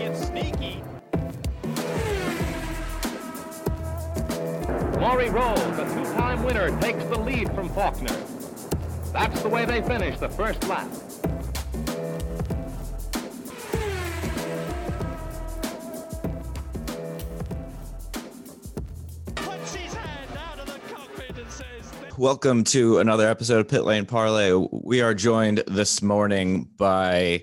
gets sneaky. Maury Rolls, a two-time winner, takes the lead from Faulkner. That's the way they finish the first lap. Puts his hand out of the cockpit and says, Welcome to another episode of Pit Lane Parlay. We are joined this morning by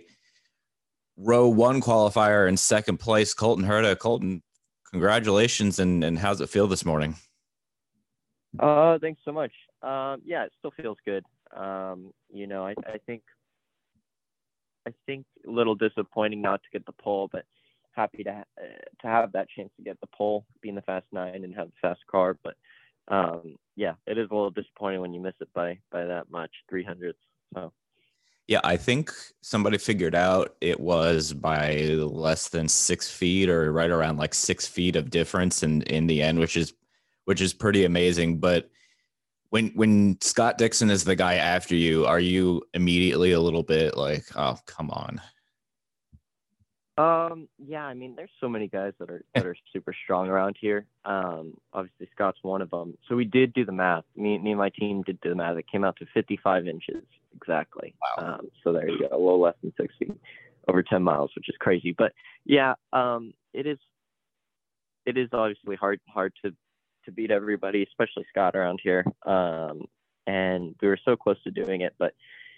row one qualifier in second place, Colton Herta. Colton, congratulations, and, and how's it feel this morning? Uh, thanks so much. Um, yeah, it still feels good. Um, you know, I, I think, I think a little disappointing not to get the pole, but happy to ha- to have that chance to get the pole, being the fast nine and have the fast car. But um, yeah, it is a little disappointing when you miss it by by that much, three hundredths. So Yeah, I think somebody figured out it was by less than six feet or right around like six feet of difference in, in the end, which is which is pretty amazing. But when when Scott Dixon is the guy after you, are you immediately a little bit like, oh come on? Um, yeah, I mean, there's so many guys that are that are super strong around here. Um, obviously Scott's one of them. So we did do the math. Me, me and my team did do the math. It came out to 55 inches exactly. Wow. Um, so there you go, a little less than six feet, over 10 miles, which is crazy. But yeah, um, it is. It is obviously hard hard to to beat everybody, especially Scott around here. Um, and we were so close to doing it, but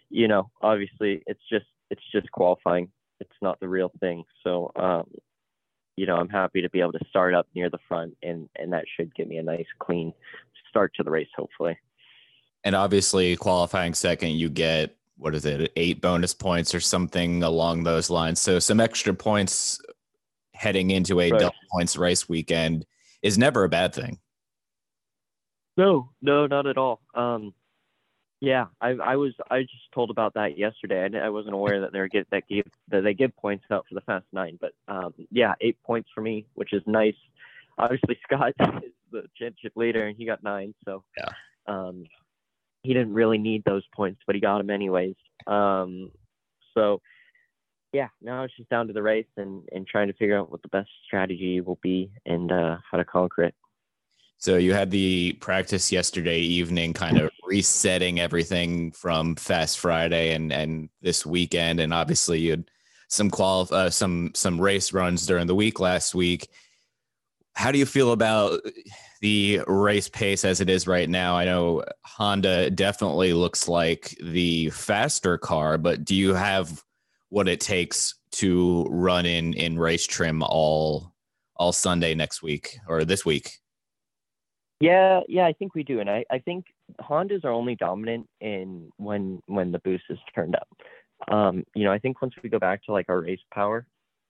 you know, obviously it's just it's just qualifying it's not the real thing. So, um, you know, I'm happy to be able to start up near the front, and and that should give me a nice clean start to the race, hopefully. And obviously, qualifying second, you get what is it, eight bonus points or something along those lines. So some extra points heading into a Right. double points race weekend is never a bad thing. No, no, not at all. Um, yeah, I I was I just told about that yesterday. I, I wasn't aware that they get that give that they give points out for the fast nine, but um, yeah, eight points for me, which is nice. Obviously, Scott is the championship leader, and he got nine, so Yeah. um, he didn't really need those points, but he got them anyways. Um, so yeah, now it's just down to the race and and trying to figure out what the best strategy will be and uh, how to conquer it. So you had the practice yesterday evening, kind of resetting everything from Fast Friday and and this weekend, and obviously you had some qual uh, some some race runs during the week last week. How do you feel about the race pace as it is right now? I know Honda definitely looks like the faster car, but do you have what it takes to run in in race trim all all Sunday next week or this week? Yeah, yeah, I think we do, and I, I think Hondas are only dominant in when when the boost is turned up. Um, you know, I think once we go back to like our race power,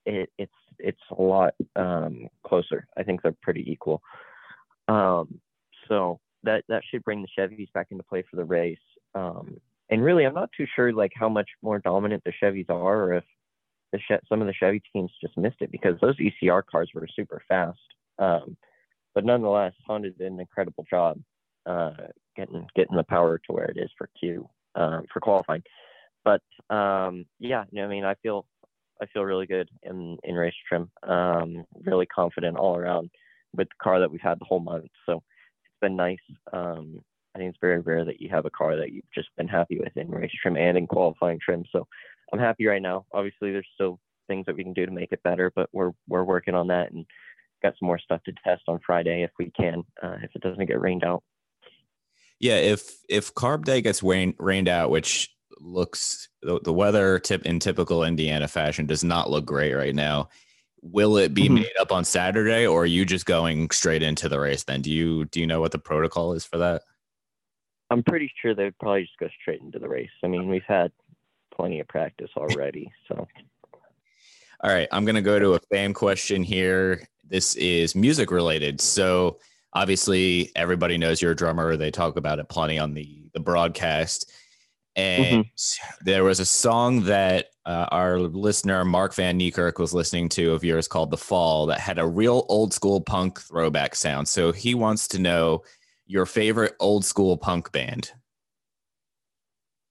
it, it's it's a lot um, closer. I think they're pretty equal. Um, so that that should bring the Chevys back into play for the race. Um, and really, I'm not too sure like how much more dominant the Chevys are, or if the che- some of the Chevy teams just missed it because those ECR cars were super fast. Um, but nonetheless, Honda did an incredible job uh, getting getting the power to where it is for Q um, for qualifying. But um, yeah, no, I mean, I feel I feel really good in in race trim. Um, really confident all around with the car that we've had the whole month. So it's been nice. Um, I think it's very rare that you have a car that you've just been happy with in race trim and in qualifying trim. So I'm happy right now. Obviously, there's still things that we can do to make it better, but we're we're working on that and got some more stuff to test on Friday if we can, uh, if it doesn't get rained out. Yeah, if if carb day gets rain, rained out, which looks the, the weather tip in typical Indiana fashion does not look great right now. Will it be Mhm. made up on Saturday, or are you just going straight into the race? Then do you do you know what the protocol is for that? I'm pretty sure they'd probably just go straight into the race. I mean, we've had plenty of practice already, so All right, I'm gonna go to a fan question here. This is music related. So obviously everybody knows you're a drummer. They talk about it plenty on the the broadcast. And there was a song that uh, our listener Mark Van Niekerk was listening to of yours called "The Fall" that had a real old school punk throwback sound. So he wants to know your favorite old school punk band.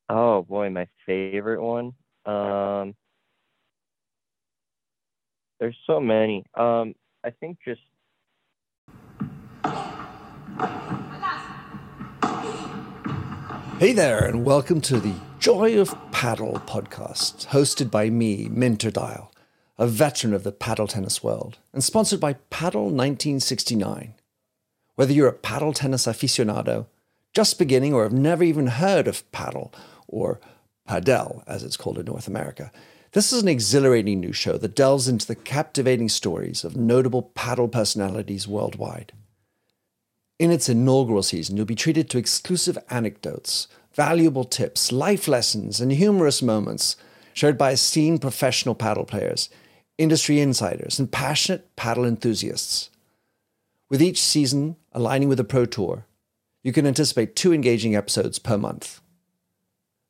oh boy, my favorite one. Um, There's so many. Um, I think just Hey there, and welcome to the Joy of Paddle podcast, hosted by me, Minter Dial, a veteran of the paddle tennis world, and sponsored by Paddle 1969. Whether you're a paddle tennis aficionado, just beginning, or have never even heard of paddle, or padel as it's called in North America, this is an exhilarating new show that delves into the captivating stories of notable paddle personalities worldwide. In its inaugural season, you'll be treated to exclusive anecdotes, valuable tips, life lessons, and humorous moments shared by esteemed professional paddle players, industry insiders, and passionate paddle enthusiasts. With each season aligning with the Pro Tour, you can anticipate two engaging episodes per month.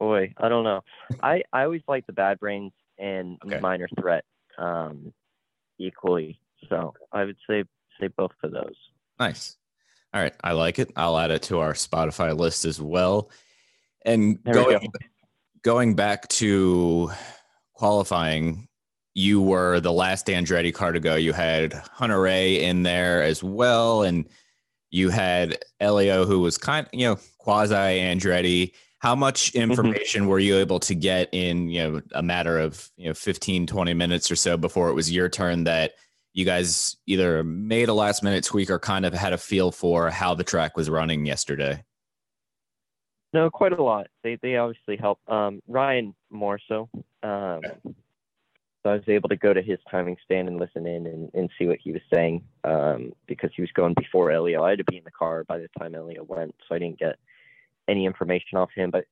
Boy, I don't know. I I always like the Bad Brains and Okay. Minor Threat um, equally. So I would say say both of those. Nice. All right, I like it. I'll add it to our Spotify list as well. And There we going going back to qualifying, you were the last Andretti car to go. You had Hunter-Reay in there as well, and you had Elio, who was kind, you know, quasi Andretti. How much information were you able to get in, you know, a matter of, you know, 15, 20 minutes or so before it was your turn that you guys either made a last minute tweak or kind of had a feel for how the track was running yesterday? No, quite a lot. They they obviously help. Um, Ryan more so. Um, so I was able to go to his timing stand and listen in and, and see what he was saying um, because he was going before Elio. I had to be in the car by the time Elio went, so I didn't get any information off him. But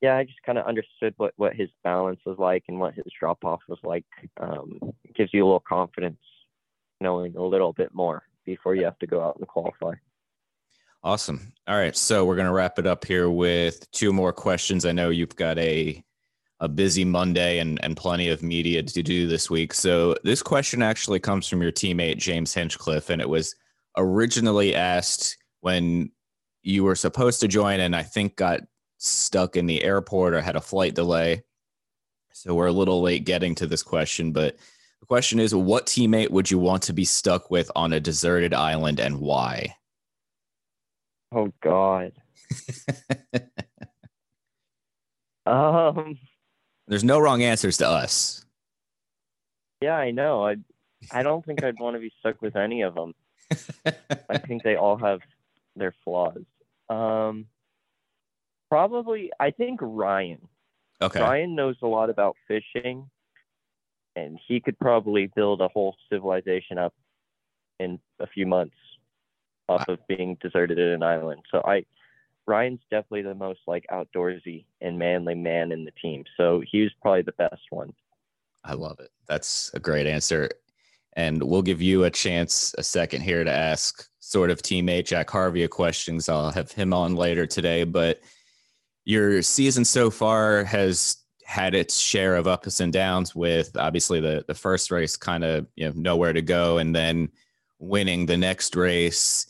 yeah, I just kind of understood what what his balance was like and what his drop off was like. Um, gives you a little confidence knowing a little bit more before you have to go out and qualify. Awesome. All right. So we're going to wrap it up here with two more questions. I know you've got a a busy Monday and, and plenty of media to do this week. So this question actually comes from your teammate James Hinchcliffe, and it was originally asked when you were supposed to join and I think got stuck in the airport or had a flight delay. So we're a little late getting to this question, but the question is what teammate would you want to be stuck with on a deserted island and why? Oh God. Um. There's no wrong answers to us. Yeah, I know. I I don't think I'd want to be stuck with any of them. I think they all have their flaws. Um, probably, I think Ryan. Okay. Ryan knows a lot about fishing, and he could probably build a whole civilization up in a few months off of being deserted at an island. So I, Ryan's definitely the most like outdoorsy and manly man in the team. So he was probably the best one. I love it. That's a great answer. And we'll give you a chance a second here to ask sort of teammate Jack Harvey a questions. I'll have him on later today. But your season so far has had its share of ups and downs with obviously the the first race kind of you know nowhere to go and then winning the next race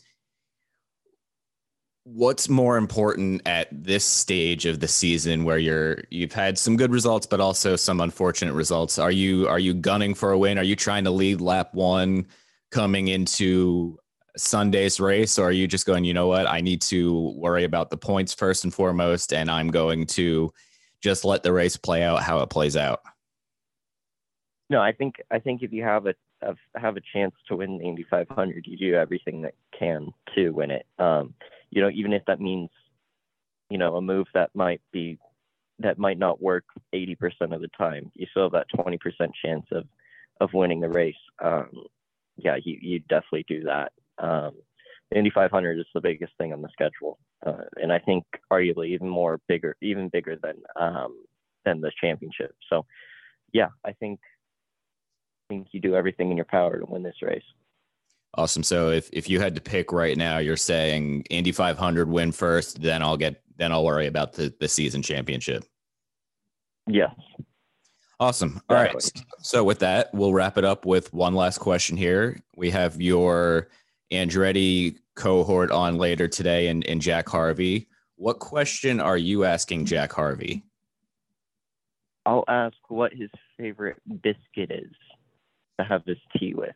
what's more important at this stage of the season where you're you've had some good results but also some unfortunate results? Are you are you gunning for a win? Are you trying to lead lap 1 coming into Sunday's race? Or are you just going you know what? I need to worry about the points first and foremost and I'm going to just let the race play out how it plays out No, I think I think if you have a have a chance to win the Indy 500, you do everything that can to win it. Um, you know, even if that means, you know, a move that might be that might not work 80% of the time, you still have that 20% chance of of winning the race. Um, yeah, you you definitely do that. Um, the Indy 500 is the biggest thing on the schedule, uh, and I think arguably even more bigger, even bigger than um, than the championship. So, yeah, I think I think you do everything in your power to win this race. Awesome. So if if you had to pick right now, you're saying Indy 500 win first, then I'll get then I'll worry about the the season championship. Yes. Awesome. All right. So with that, we'll wrap it up with one last question here. We have your Andretti cohort on later today and, and Jack Harvey. What question are you asking Jack Harvey? I'll ask what his favorite biscuit is to have this tea with.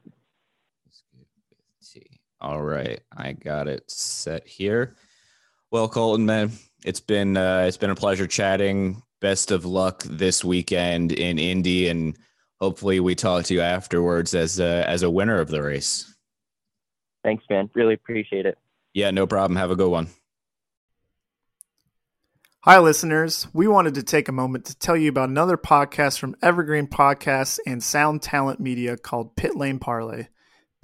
All right, I got it set here. Well, Colton, man, it's been uh, it's been a pleasure chatting. Best of luck this weekend in Indy, and hopefully we talk to you afterwards as a, as a winner of the race. Thanks, man. Really appreciate it. Yeah, no problem. Have a good one. Hi, listeners. We wanted to take a moment to tell you about another podcast from Evergreen Podcasts and Sound Talent Media called Pit Lane Parlay.